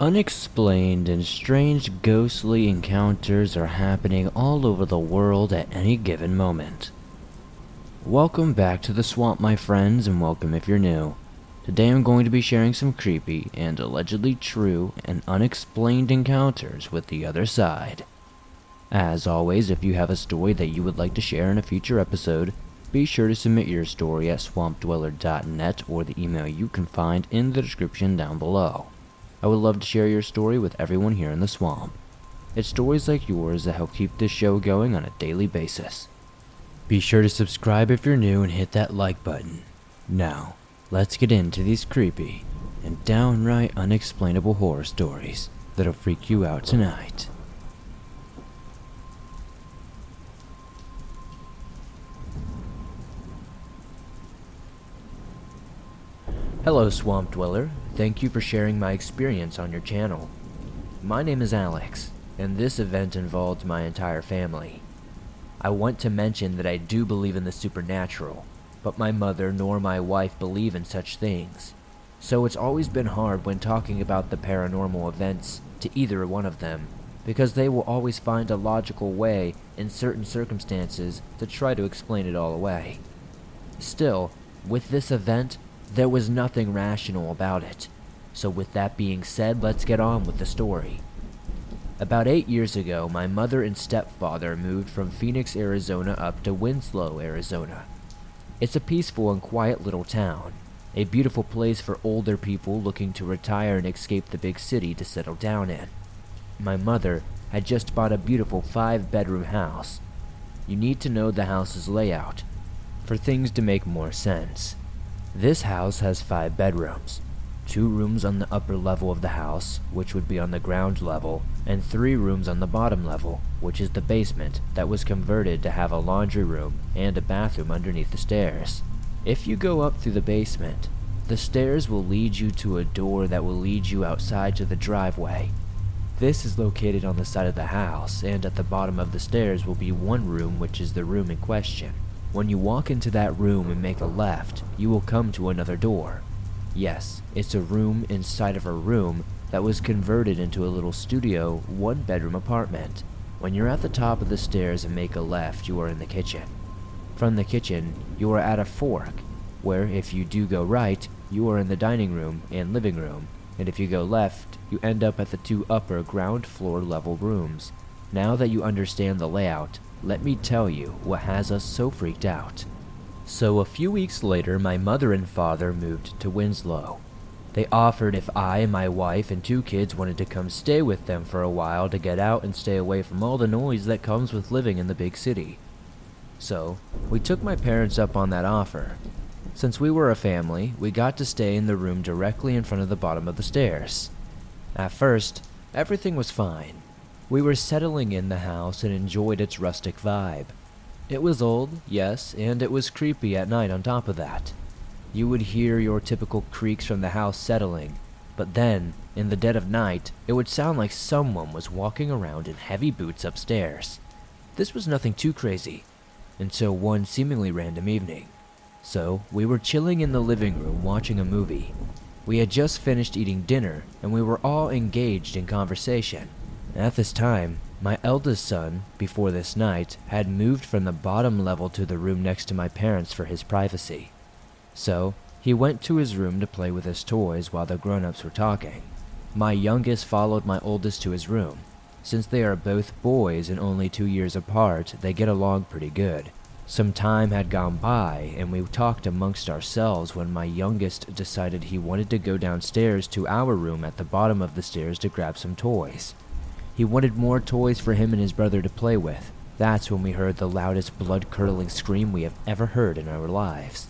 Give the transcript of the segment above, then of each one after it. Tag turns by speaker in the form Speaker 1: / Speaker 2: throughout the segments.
Speaker 1: Unexplained and strange ghostly encounters are happening all over the world at any given moment. Welcome back to the swamp, my friends, and welcome if you're new. Today I'm going to be sharing some creepy and allegedly true and unexplained encounters with the other side. As always, if you have a story that you would like to share in a future episode, be sure to submit your story at swampdweller.net or the email you can find in the description down below. I would love to share your story with everyone here in the swamp. It's stories like yours that help keep this show going on a daily basis. Be sure to subscribe if you're new and hit that like button. Now, let's get into these creepy and downright unexplainable horror stories that'll freak you out tonight. Hello, Swamp Dweller. Thank you for sharing my experience on your channel. My name is Alex, and this event involved my entire family. I want to mention that I do believe in the supernatural, but my mother nor my wife believe in such things. So it's always been hard when talking about the paranormal events to either one of them, because they will always find a logical way in certain circumstances to try to explain it all away. Still, with this event, there was nothing rational about it. So, with that being said, let's get on with the story. About eight years ago, my mother and stepfather moved from Phoenix, Arizona up to Winslow, Arizona. It's a peaceful and quiet little town, a beautiful place for older people looking to retire and escape the big city to settle down in. My mother had just bought a beautiful five bedroom house. You need to know the house's layout for things to make more sense. This house has five bedrooms, two rooms on the upper level of the house, which would be on the ground level, and three rooms on the bottom level, which is the basement that was converted to have a laundry room and a bathroom underneath the stairs. If you go up through the basement, the stairs will lead you to a door that will lead you outside to the driveway. This is located on the side of the house, and at the bottom of the stairs will be one room, which is the room in question. When you walk into that room and make a left, you will come to another door. Yes, it's a room inside of a room that was converted into a little studio, one bedroom apartment. When you're at the top of the stairs and make a left, you are in the kitchen. From the kitchen, you are at a fork, where if you do go right, you are in the dining room and living room, and if you go left, you end up at the two upper ground floor level rooms. Now that you understand the layout, let me tell you what has us so freaked out. So, a few weeks later, my mother and father moved to Winslow. They offered if I my wife and two kids wanted to come stay with them for a while to get out and stay away from all the noise that comes with living in the big city. So, we took my parents up on that offer. Since we were a family, we got to stay in the room directly in front of the bottom of the stairs. At first, everything was fine. We were settling in the house and enjoyed its rustic vibe. It was old, yes, and it was creepy at night on top of that. You would hear your typical creaks from the house settling, but then, in the dead of night, it would sound like someone was walking around in heavy boots upstairs. This was nothing too crazy, until one seemingly random evening. So, we were chilling in the living room watching a movie. We had just finished eating dinner, and we were all engaged in conversation. At this time, my eldest son, before this night, had moved from the bottom level to the room next to my parents for his privacy. So, he went to his room to play with his toys while the grown ups were talking. My youngest followed my oldest to his room. Since they are both boys and only two years apart, they get along pretty good. Some time had gone by, and we talked amongst ourselves when my youngest decided he wanted to go downstairs to our room at the bottom of the stairs to grab some toys. He wanted more toys for him and his brother to play with. That's when we heard the loudest blood curdling scream we have ever heard in our lives.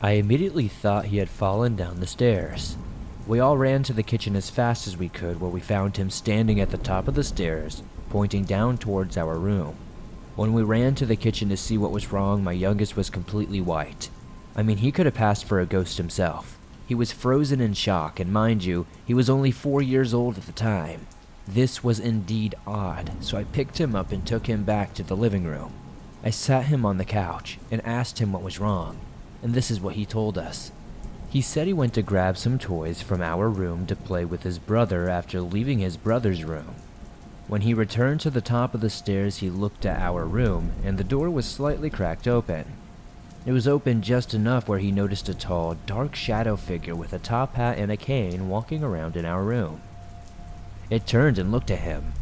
Speaker 1: I immediately thought he had fallen down the stairs. We all ran to the kitchen as fast as we could, where we found him standing at the top of the stairs, pointing down towards our room. When we ran to the kitchen to see what was wrong, my youngest was completely white. I mean, he could have passed for a ghost himself. He was frozen in shock, and mind you, he was only four years old at the time. This was indeed odd, so I picked him up and took him back to the living room. I sat him on the couch and asked him what was wrong, and this is what he told us. He said he went to grab some toys from our room to play with his brother after leaving his brother's room. When he returned to the top of the stairs, he looked at our room, and the door was slightly cracked open. It was open just enough where he noticed a tall, dark shadow figure with a top hat and a cane walking around in our room. It turned and looked at him,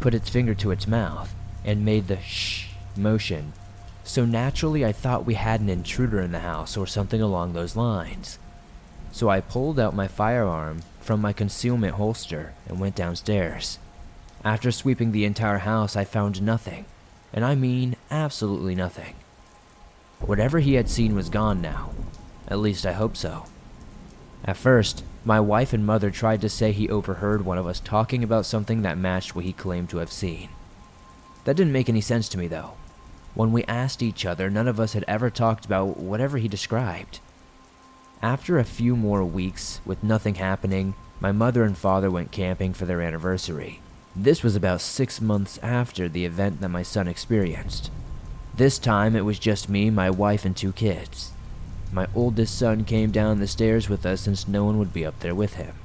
Speaker 1: put its finger to its mouth, and made the shh motion. So naturally, I thought we had an intruder in the house or something along those lines so I pulled out my firearm from my concealment holster and went downstairs. After sweeping the entire house, I found nothing, and I mean absolutely nothing. Whatever he had seen was gone now. At least I hope so. At first, my wife and mother tried to say he overheard one of us talking about something that matched what he claimed to have seen. That didn't make any sense to me, though. When we asked each other, none of us had ever talked about whatever he described. After a few more weeks with nothing happening, my mother and father went camping for their anniversary. This was about six months after the event that my son experienced. This time it was just me, my wife, and two kids. My oldest son came down the stairs with us since no one would be up there with him.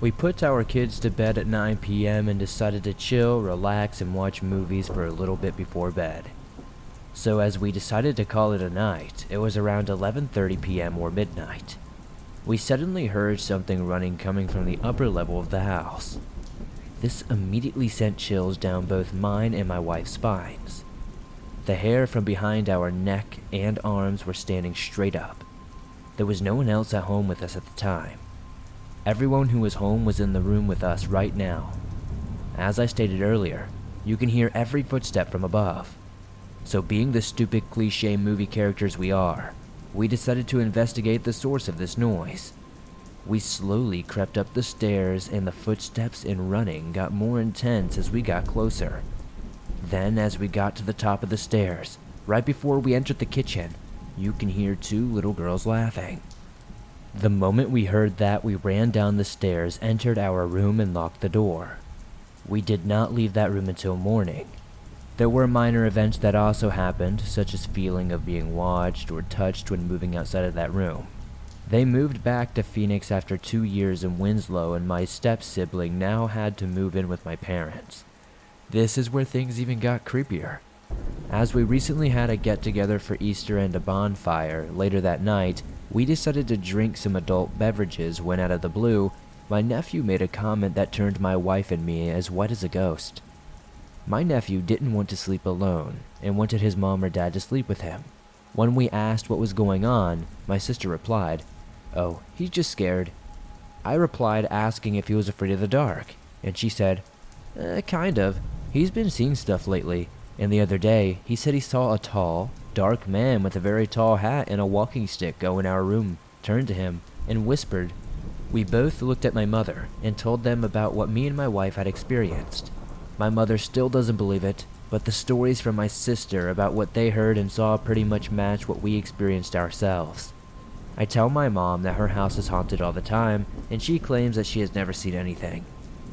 Speaker 1: We put our kids to bed at 9 p.m. and decided to chill, relax, and watch movies for a little bit before bed. So as we decided to call it a night, it was around 11:30 p.m. or midnight. We suddenly heard something running coming from the upper level of the house. This immediately sent chills down both mine and my wife's spines. The hair from behind our neck and arms were standing straight up. There was no one else at home with us at the time. Everyone who was home was in the room with us right now. As I stated earlier, you can hear every footstep from above. So, being the stupid cliche movie characters we are, we decided to investigate the source of this noise. We slowly crept up the stairs, and the footsteps and running got more intense as we got closer. Then, as we got to the top of the stairs, right before we entered the kitchen, you can hear two little girls laughing. The moment we heard that, we ran down the stairs, entered our room, and locked the door. We did not leave that room until morning, there were minor events that also happened, such as feeling of being watched or touched when moving outside of that room. They moved back to Phoenix after two years in Winslow, and my step sibling now had to move in with my parents. This is where things even got creepier. As we recently had a get together for Easter and a bonfire, later that night, we decided to drink some adult beverages when, out of the blue, my nephew made a comment that turned my wife and me as white as a ghost. My nephew didn't want to sleep alone and wanted his mom or dad to sleep with him. When we asked what was going on, my sister replied, Oh, he's just scared. I replied asking if he was afraid of the dark, and she said, eh, Kind of. He's been seeing stuff lately, and the other day he said he saw a tall, dark man with a very tall hat and a walking stick go in our room, turned to him, and whispered. We both looked at my mother and told them about what me and my wife had experienced. My mother still doesn't believe it, but the stories from my sister about what they heard and saw pretty much match what we experienced ourselves. I tell my mom that her house is haunted all the time, and she claims that she has never seen anything.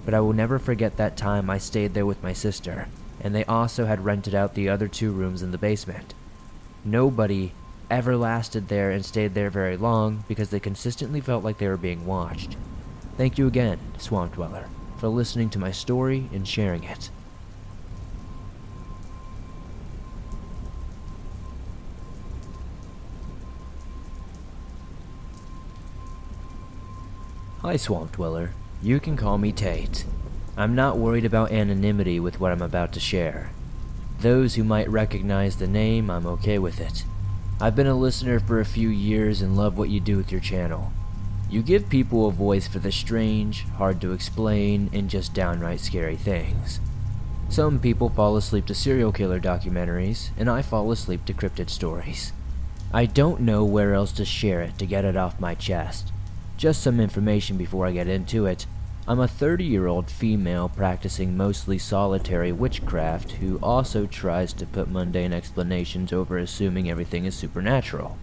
Speaker 1: But I will never forget that time I stayed there with my sister, and they also had rented out the other two rooms in the basement. Nobody ever lasted there and stayed there very long because they consistently felt like they were being watched. Thank you again, Swamp Dweller for listening to my story and sharing it. Hi, Swamp Dweller. You can call me Tate. I'm not worried about anonymity with what I'm about to share. Those who might recognize the name, I'm okay with it. I've been a listener for a few years and love what you do with your channel. You give people a voice for the strange, hard to explain, and just downright scary things. Some people fall asleep to serial killer documentaries, and I fall asleep to cryptid stories. I don't know where else to share it to get it off my chest. Just some information before I get into it. I'm a 30 year old female practicing mostly solitary witchcraft who also tries to put mundane explanations over assuming everything is supernatural.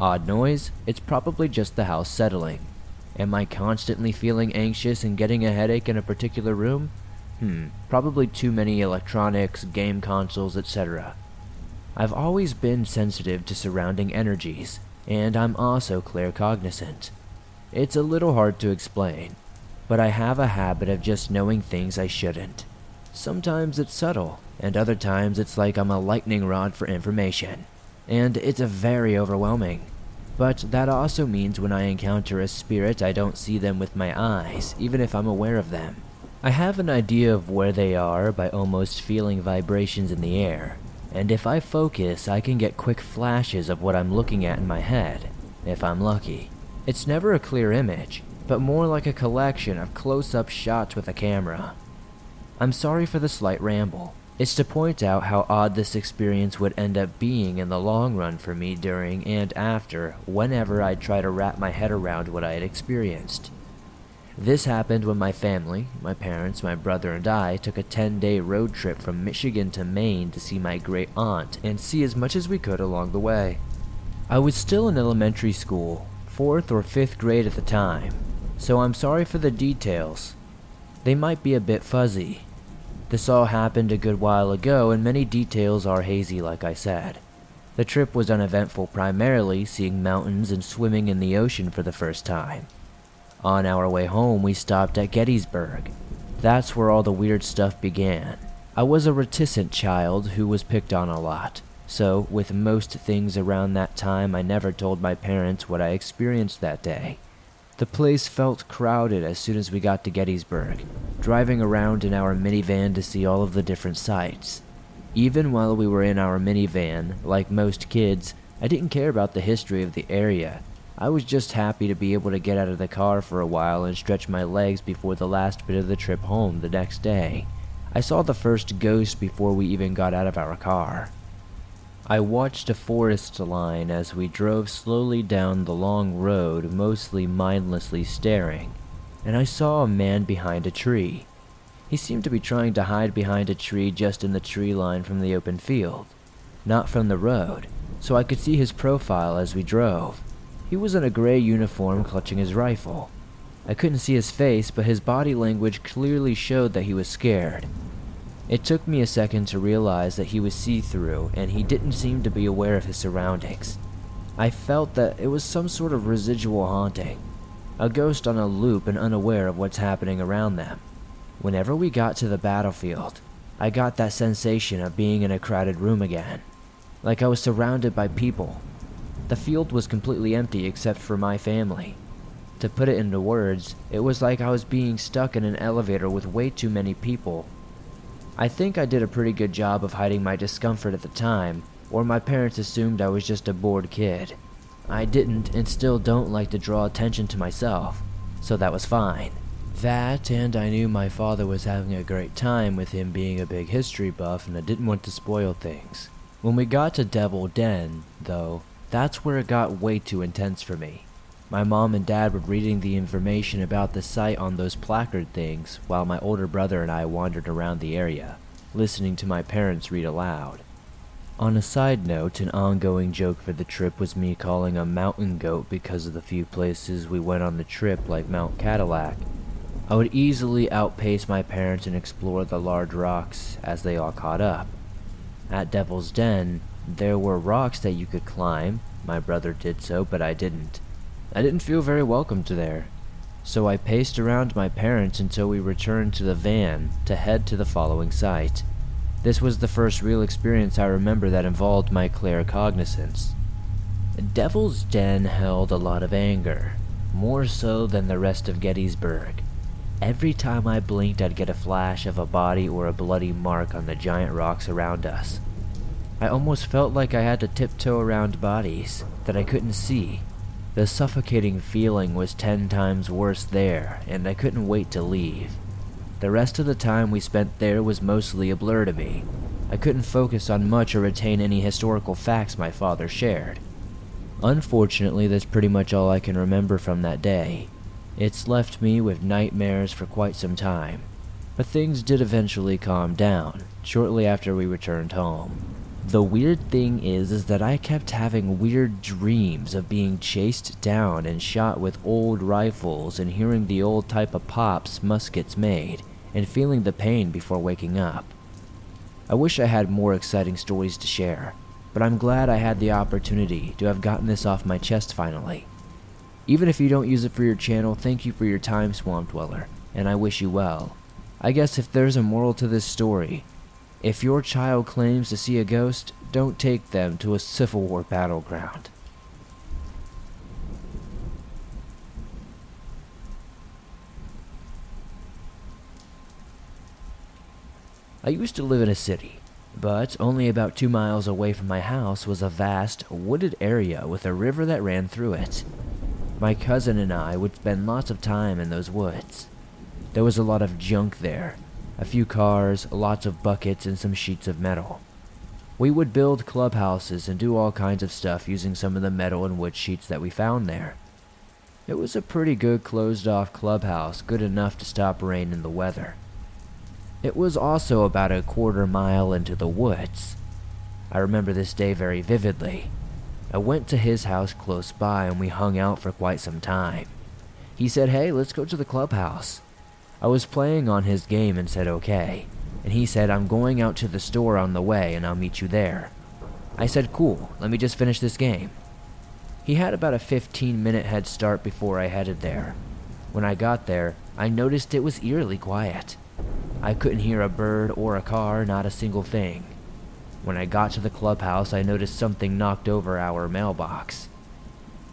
Speaker 1: Odd noise? It's probably just the house settling. Am I constantly feeling anxious and getting a headache in a particular room? Hmm, probably too many electronics, game consoles, etc. I've always been sensitive to surrounding energies, and I'm also claircognizant. It's a little hard to explain, but I have a habit of just knowing things I shouldn't. Sometimes it's subtle, and other times it's like I'm a lightning rod for information, and it's a very overwhelming. But that also means when I encounter a spirit, I don't see them with my eyes, even if I'm aware of them. I have an idea of where they are by almost feeling vibrations in the air, and if I focus, I can get quick flashes of what I'm looking at in my head, if I'm lucky. It's never a clear image, but more like a collection of close up shots with a camera. I'm sorry for the slight ramble. It's to point out how odd this experience would end up being in the long run for me during and after whenever I'd try to wrap my head around what I had experienced. This happened when my family, my parents, my brother, and I took a 10 day road trip from Michigan to Maine to see my great aunt and see as much as we could along the way. I was still in elementary school, fourth or fifth grade at the time, so I'm sorry for the details, they might be a bit fuzzy. This all happened a good while ago, and many details are hazy, like I said. The trip was uneventful, primarily seeing mountains and swimming in the ocean for the first time. On our way home, we stopped at Gettysburg. That's where all the weird stuff began. I was a reticent child who was picked on a lot, so with most things around that time, I never told my parents what I experienced that day. The place felt crowded as soon as we got to Gettysburg, driving around in our minivan to see all of the different sights. Even while we were in our minivan, like most kids, I didn't care about the history of the area. I was just happy to be able to get out of the car for a while and stretch my legs before the last bit of the trip home the next day. I saw the first ghost before we even got out of our car. I watched a forest line as we drove slowly down the long road, mostly mindlessly staring, and I saw a man behind a tree. He seemed to be trying to hide behind a tree just in the tree line from the open field, not from the road, so I could see his profile as we drove. He was in a gray uniform clutching his rifle. I couldn't see his face, but his body language clearly showed that he was scared, it took me a second to realize that he was see through and he didn't seem to be aware of his surroundings. I felt that it was some sort of residual haunting, a ghost on a loop and unaware of what's happening around them. Whenever we got to the battlefield, I got that sensation of being in a crowded room again, like I was surrounded by people. The field was completely empty except for my family. To put it into words, it was like I was being stuck in an elevator with way too many people I think I did a pretty good job of hiding my discomfort at the time, or my parents assumed I was just a bored kid. I didn't and still don't like to draw attention to myself, so that was fine. That, and I knew my father was having a great time with him being a big history buff, and I didn't want to spoil things. When we got to Devil Den, though, that's where it got way too intense for me. My mom and dad were reading the information about the site on those placard things, while my older brother and I wandered around the area, listening to my parents read aloud. On a side note, an ongoing joke for the trip was me calling a mountain goat because of the few places we went on the trip, like Mount Cadillac. I would easily outpace my parents and explore the large rocks as they all caught up. At Devil's Den, there were rocks that you could climb. My brother did so, but I didn't. I didn't feel very welcome to there, so I paced around my parents until we returned to the van to head to the following site. This was the first real experience I remember that involved my claircognizance. Devil's Den held a lot of anger, more so than the rest of Gettysburg. Every time I blinked, I'd get a flash of a body or a bloody mark on the giant rocks around us. I almost felt like I had to tiptoe around bodies that I couldn't see the suffocating feeling was ten times worse there, and I couldn't wait to leave. The rest of the time we spent there was mostly a blur to me. I couldn't focus on much or retain any historical facts my father shared. Unfortunately, that's pretty much all I can remember from that day. It's left me with nightmares for quite some time. But things did eventually calm down, shortly after we returned home. The weird thing is is that I kept having weird dreams of being chased down and shot with old rifles and hearing the old type of pops muskets made and feeling the pain before waking up. I wish I had more exciting stories to share, but I'm glad I had the opportunity to have gotten this off my chest finally. Even if you don't use it for your channel, thank you for your time, Swamp Dweller, and I wish you well. I guess if there's a moral to this story, if your child claims to see a ghost, don't take them to a Civil War battleground. I used to live in a city, but only about two miles away from my house was a vast, wooded area with a river that ran through it. My cousin and I would spend lots of time in those woods. There was a lot of junk there a few cars, lots of buckets, and some sheets of metal. We would build clubhouses and do all kinds of stuff using some of the metal and wood sheets that we found there. It was a pretty good closed off clubhouse, good enough to stop rain and the weather. It was also about a quarter mile into the woods. I remember this day very vividly. I went to his house close by and we hung out for quite some time. He said, Hey, let's go to the clubhouse. I was playing on his game and said okay, and he said, I'm going out to the store on the way and I'll meet you there. I said, Cool, let me just finish this game. He had about a 15 minute head start before I headed there. When I got there, I noticed it was eerily quiet. I couldn't hear a bird or a car, not a single thing. When I got to the clubhouse, I noticed something knocked over our mailbox.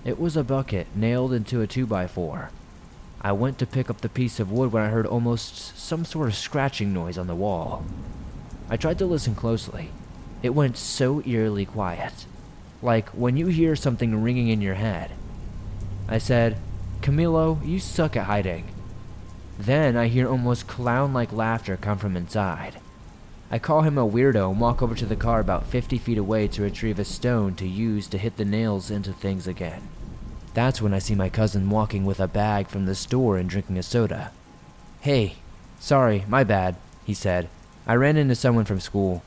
Speaker 1: It was a bucket nailed into a 2x4. I went to pick up the piece of wood when I heard almost some sort of scratching noise on the wall. I tried to listen closely. It went so eerily quiet, like when you hear something ringing in your head. I said, Camilo, you suck at hiding. Then I hear almost clown like laughter come from inside. I call him a weirdo and walk over to the car about 50 feet away to retrieve a stone to use to hit the nails into things again. That's when I see my cousin walking with a bag from the store and drinking a soda. Hey, sorry, my bad, he said. I ran into someone from school.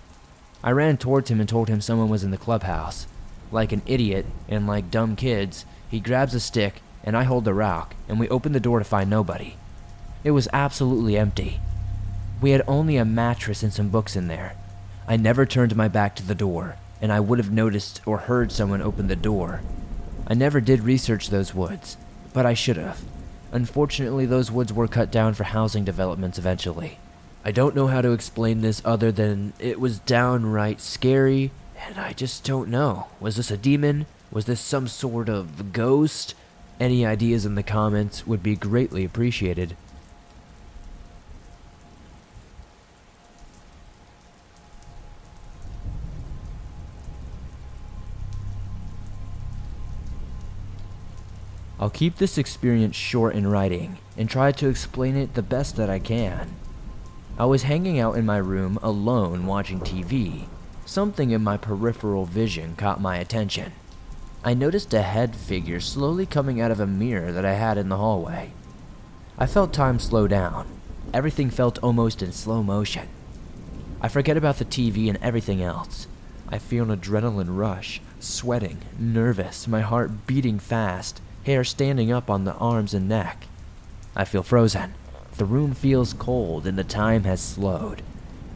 Speaker 1: I ran towards him and told him someone was in the clubhouse. Like an idiot, and like dumb kids, he grabs a stick and I hold the rock, and we open the door to find nobody. It was absolutely empty. We had only a mattress and some books in there. I never turned my back to the door, and I would have noticed or heard someone open the door. I never did research those woods, but I should have. Unfortunately, those woods were cut down for housing developments eventually. I don't know how to explain this other than it was downright scary, and I just don't know. Was this a demon? Was this some sort of ghost? Any ideas in the comments would be greatly appreciated. I'll keep this experience short in writing and try to explain it the best that I can. I was hanging out in my room alone watching TV. Something in my peripheral vision caught my attention. I noticed a head figure slowly coming out of a mirror that I had in the hallway. I felt time slow down. Everything felt almost in slow motion. I forget about the TV and everything else. I feel an adrenaline rush, sweating, nervous, my heart beating fast, hair standing up on the arms and neck. I feel frozen. The room feels cold and the time has slowed.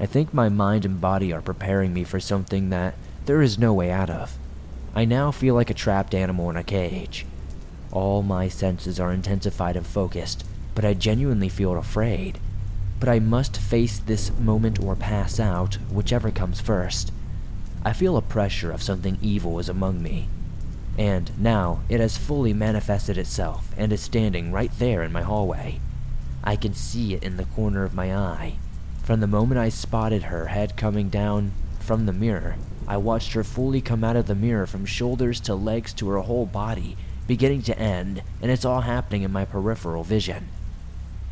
Speaker 1: I think my mind and body are preparing me for something that there is no way out of. I now feel like a trapped animal in a cage. All my senses are intensified and focused, but I genuinely feel afraid. But I must face this moment or pass out, whichever comes first. I feel a pressure of something evil is among me, and now it has fully manifested itself and is standing right there in my hallway. I can see it in the corner of my eye. From the moment I spotted her head coming down from the mirror, I watched her fully come out of the mirror from shoulders to legs to her whole body, beginning to end, and it's all happening in my peripheral vision.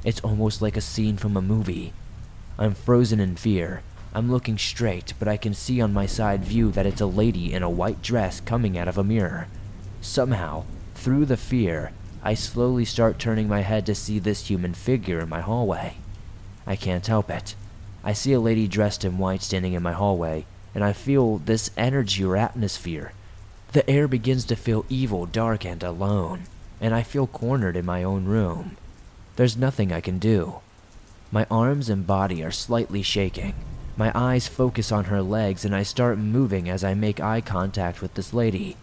Speaker 1: It's almost like a scene from a movie. I'm frozen in fear. I'm looking straight, but I can see on my side view that it's a lady in a white dress coming out of a mirror. Somehow, through the fear, I slowly start turning my head to see this human figure in my hallway. I can't help it. I see a lady dressed in white standing in my hallway, and I feel this energy or atmosphere. The air begins to feel evil, dark, and alone, and I feel cornered in my own room. There's nothing I can do. My arms and body are slightly shaking. My eyes focus on her legs and I start moving as I make eye contact with this lady.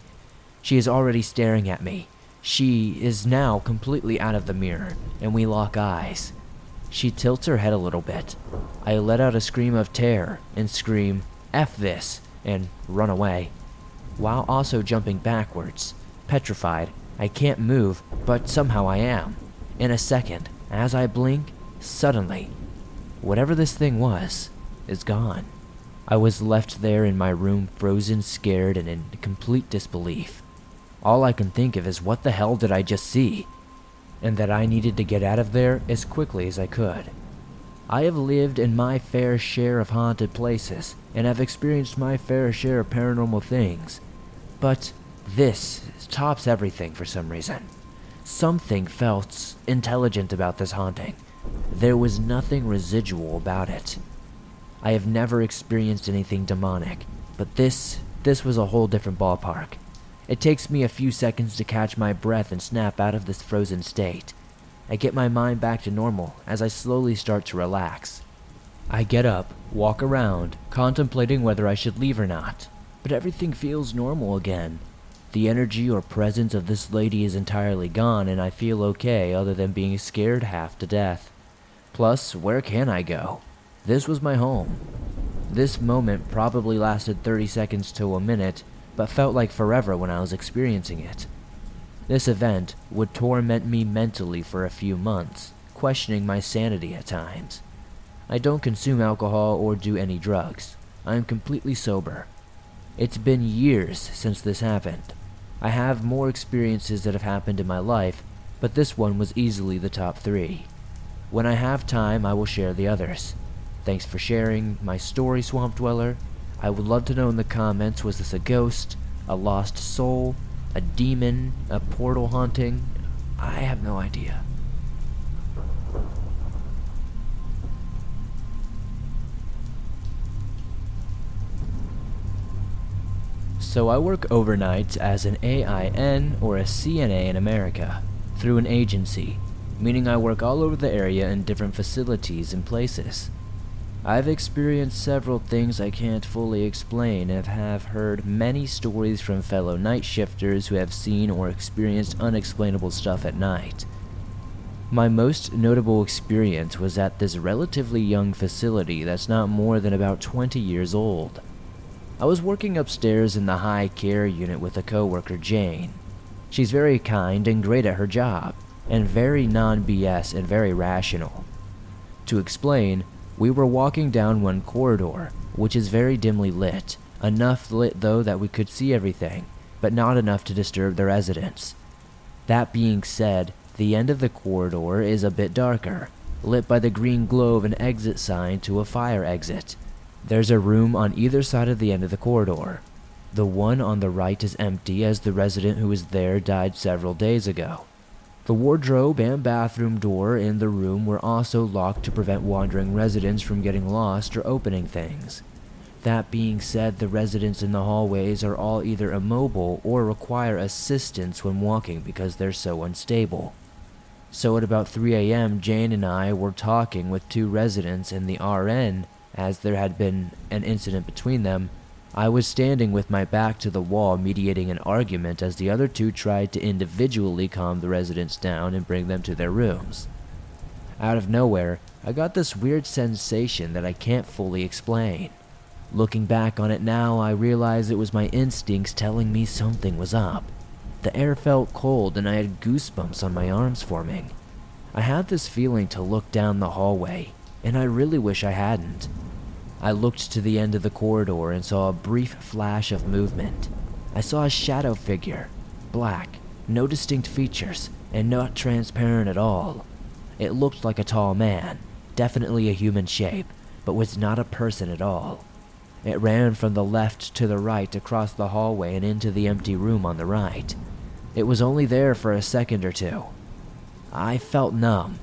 Speaker 1: She is already staring at me. She is now completely out of the mirror, and we lock eyes. She tilts her head a little bit. I let out a scream of terror and scream, F this, and run away, while also jumping backwards. Petrified, I can't move, but somehow I am. In a second, as I blink, suddenly, whatever this thing was, is gone. I was left there in my room, frozen, scared, and in complete disbelief. All I can think of is what the hell did I just see? And that I needed to get out of there as quickly as I could. I have lived in my fair share of haunted places and have experienced my fair share of paranormal things. But this tops everything for some reason. Something felt intelligent about this haunting. There was nothing residual about it. I have never experienced anything demonic, but this this was a whole different ballpark. It takes me a few seconds to catch my breath and snap out of this frozen state. I get my mind back to normal as I slowly start to relax. I get up, walk around, contemplating whether I should leave or not, but everything feels normal again. The energy or presence of this lady is entirely gone, and I feel okay other than being scared half to death. Plus, where can I go? This was my home. This moment probably lasted 30 seconds to a minute, but felt like forever when I was experiencing it. This event would torment me mentally for a few months, questioning my sanity at times. I don't consume alcohol or do any drugs. I am completely sober. It's been years since this happened. I have more experiences that have happened in my life, but this one was easily the top three. When I have time, I will share the others. Thanks for sharing my story, Swamp Dweller. I would love to know in the comments was this a ghost, a lost soul, a demon, a portal haunting? I have no idea. So I work overnight as an AIN or a CNA in America through an agency, meaning I work all over the area in different facilities and places. I've experienced several things I can't fully explain and have heard many stories from fellow night shifters who have seen or experienced unexplainable stuff at night. My most notable experience was at this relatively young facility that's not more than about 20 years old. I was working upstairs in the high care unit with a coworker, Jane. She's very kind and great at her job, and very non BS and very rational. To explain, we were walking down one corridor, which is very dimly lit, enough lit though that we could see everything, but not enough to disturb the residents. That being said, the end of the corridor is a bit darker, lit by the green glow of an exit sign to a fire exit. There's a room on either side of the end of the corridor. The one on the right is empty as the resident who was there died several days ago. The wardrobe and bathroom door in the room were also locked to prevent wandering residents from getting lost or opening things. That being said, the residents in the hallways are all either immobile or require assistance when walking because they're so unstable. So at about 3 a.m., Jane and I were talking with two residents in the RN as there had been an incident between them I was standing with my back to the wall mediating an argument as the other two tried to individually calm the residents down and bring them to their rooms. Out of nowhere, I got this weird sensation that I can't fully explain. Looking back on it now, I realize it was my instincts telling me something was up. The air felt cold and I had goosebumps on my arms forming. I had this feeling to look down the hallway, and I really wish I hadn't. I looked to the end of the corridor and saw a brief flash of movement. I saw a shadow figure, black, no distinct features, and not transparent at all. It looked like a tall man, definitely a human shape, but was not a person at all. It ran from the left to the right across the hallway and into the empty room on the right. It was only there for a second or two. I felt numb,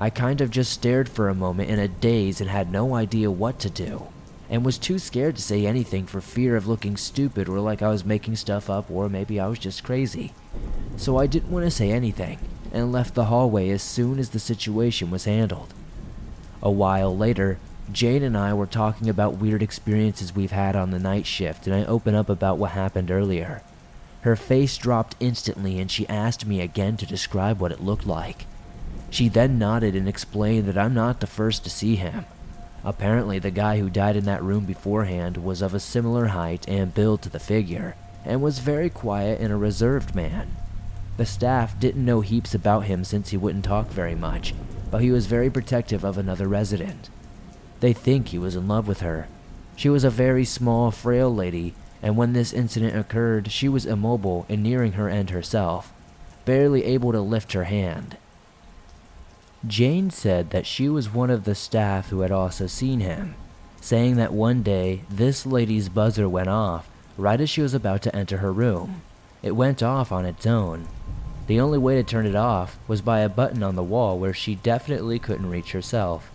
Speaker 1: I kind of just stared for a moment in a daze and had no idea what to do, and was too scared to say anything for fear of looking stupid or like I was making stuff up or maybe I was just crazy. So I didn't want to say anything and left the hallway as soon as the situation was handled. A while later, Jane and I were talking about weird experiences we've had on the night shift, and I open up about what happened earlier. Her face dropped instantly, and she asked me again to describe what it looked like. She then nodded and explained that I'm not the first to see him. Apparently, the guy who died in that room beforehand was of a similar height and build to the figure, and was very quiet and a reserved man. The staff didn't know heaps about him since he wouldn't talk very much, but he was very protective of another resident. They think he was in love with her. She was a very small, frail lady, and when this incident occurred, she was immobile and nearing her end herself, barely able to lift her hand. Jane said that she was one of the staff who had also seen him, saying that one day this lady's buzzer went off right as she was about to enter her room. It went off on its own. The only way to turn it off was by a button on the wall where she definitely couldn't reach herself.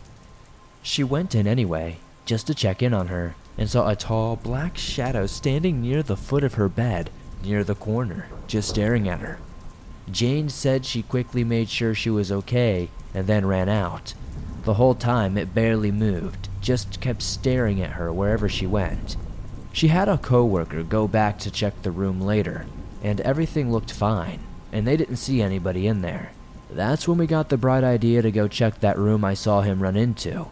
Speaker 1: She went in anyway, just to check in on her, and saw a tall black shadow standing near the foot of her bed, near the corner, just staring at her. Jane said she quickly made sure she was okay and then ran out. The whole time it barely moved, just kept staring at her wherever she went. She had a coworker go back to check the room later, and everything looked fine, and they didn't see anybody in there. That's when we got the bright idea to go check that room I saw him run into.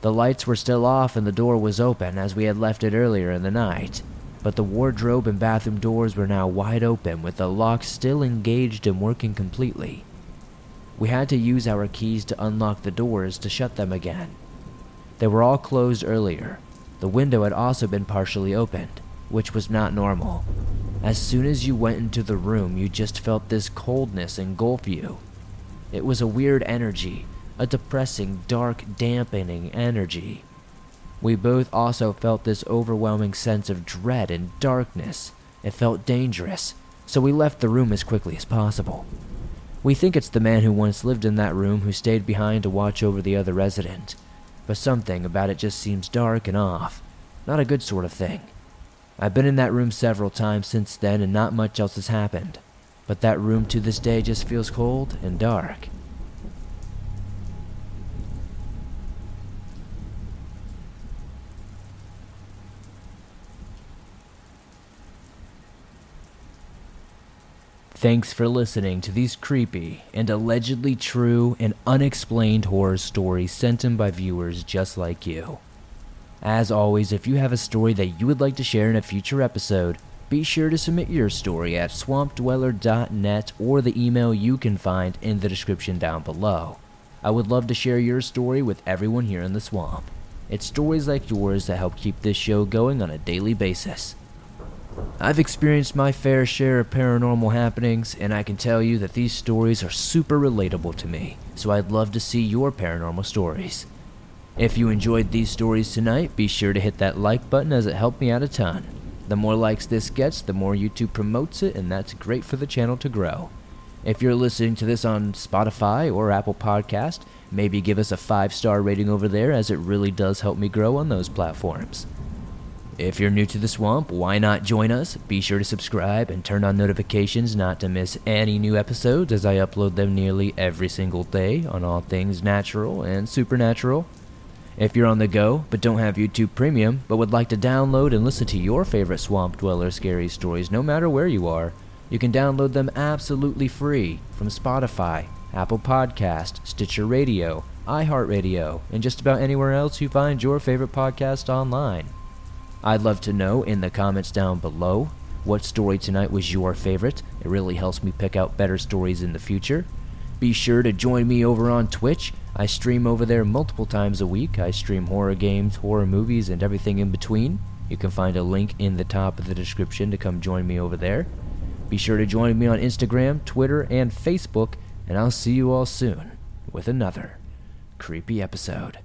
Speaker 1: The lights were still off and the door was open as we had left it earlier in the night, but the wardrobe and bathroom doors were now wide open with the lock still engaged and working completely. We had to use our keys to unlock the doors to shut them again. They were all closed earlier. The window had also been partially opened, which was not normal. As soon as you went into the room, you just felt this coldness engulf you. It was a weird energy, a depressing, dark, dampening energy. We both also felt this overwhelming sense of dread and darkness. It felt dangerous, so we left the room as quickly as possible. We think it's the man who once lived in that room who stayed behind to watch over the other resident. But something about it just seems dark and off. Not a good sort of thing. I've been in that room several times since then and not much else has happened. But that room to this day just feels cold and dark. Thanks for listening to these creepy and allegedly true and unexplained horror stories sent in by viewers just like you. As always, if you have a story that you would like to share in a future episode, be sure to submit your story at swampdweller.net or the email you can find in the description down below. I would love to share your story with everyone here in the swamp. It's stories like yours that help keep this show going on a daily basis. I've experienced my fair share of paranormal happenings, and I can tell you that these stories are super relatable to me, so I'd love to see your paranormal stories. If you enjoyed these stories tonight, be sure to hit that like button as it helped me out a ton. The more likes this gets, the more YouTube promotes it, and that's great for the channel to grow. If you're listening to this on Spotify or Apple Podcast, maybe give us a 5-star rating over there as it really does help me grow on those platforms. If you're new to the swamp, why not join us? Be sure to subscribe and turn on notifications not to miss any new episodes as I upload them nearly every single day on all things natural and supernatural. If you're on the go but don't have YouTube Premium but would like to download and listen to your favorite Swamp Dweller scary stories no matter where you are, you can download them absolutely free from Spotify, Apple Podcast, Stitcher Radio, iHeartRadio, and just about anywhere else you find your favorite podcast online. I'd love to know in the comments down below what story tonight was your favorite. It really helps me pick out better stories in the future. Be sure to join me over on Twitch. I stream over there multiple times a week. I stream horror games, horror movies, and everything in between. You can find a link in the top of the description to come join me over there. Be sure to join me on Instagram, Twitter, and Facebook, and I'll see you all soon with another creepy episode.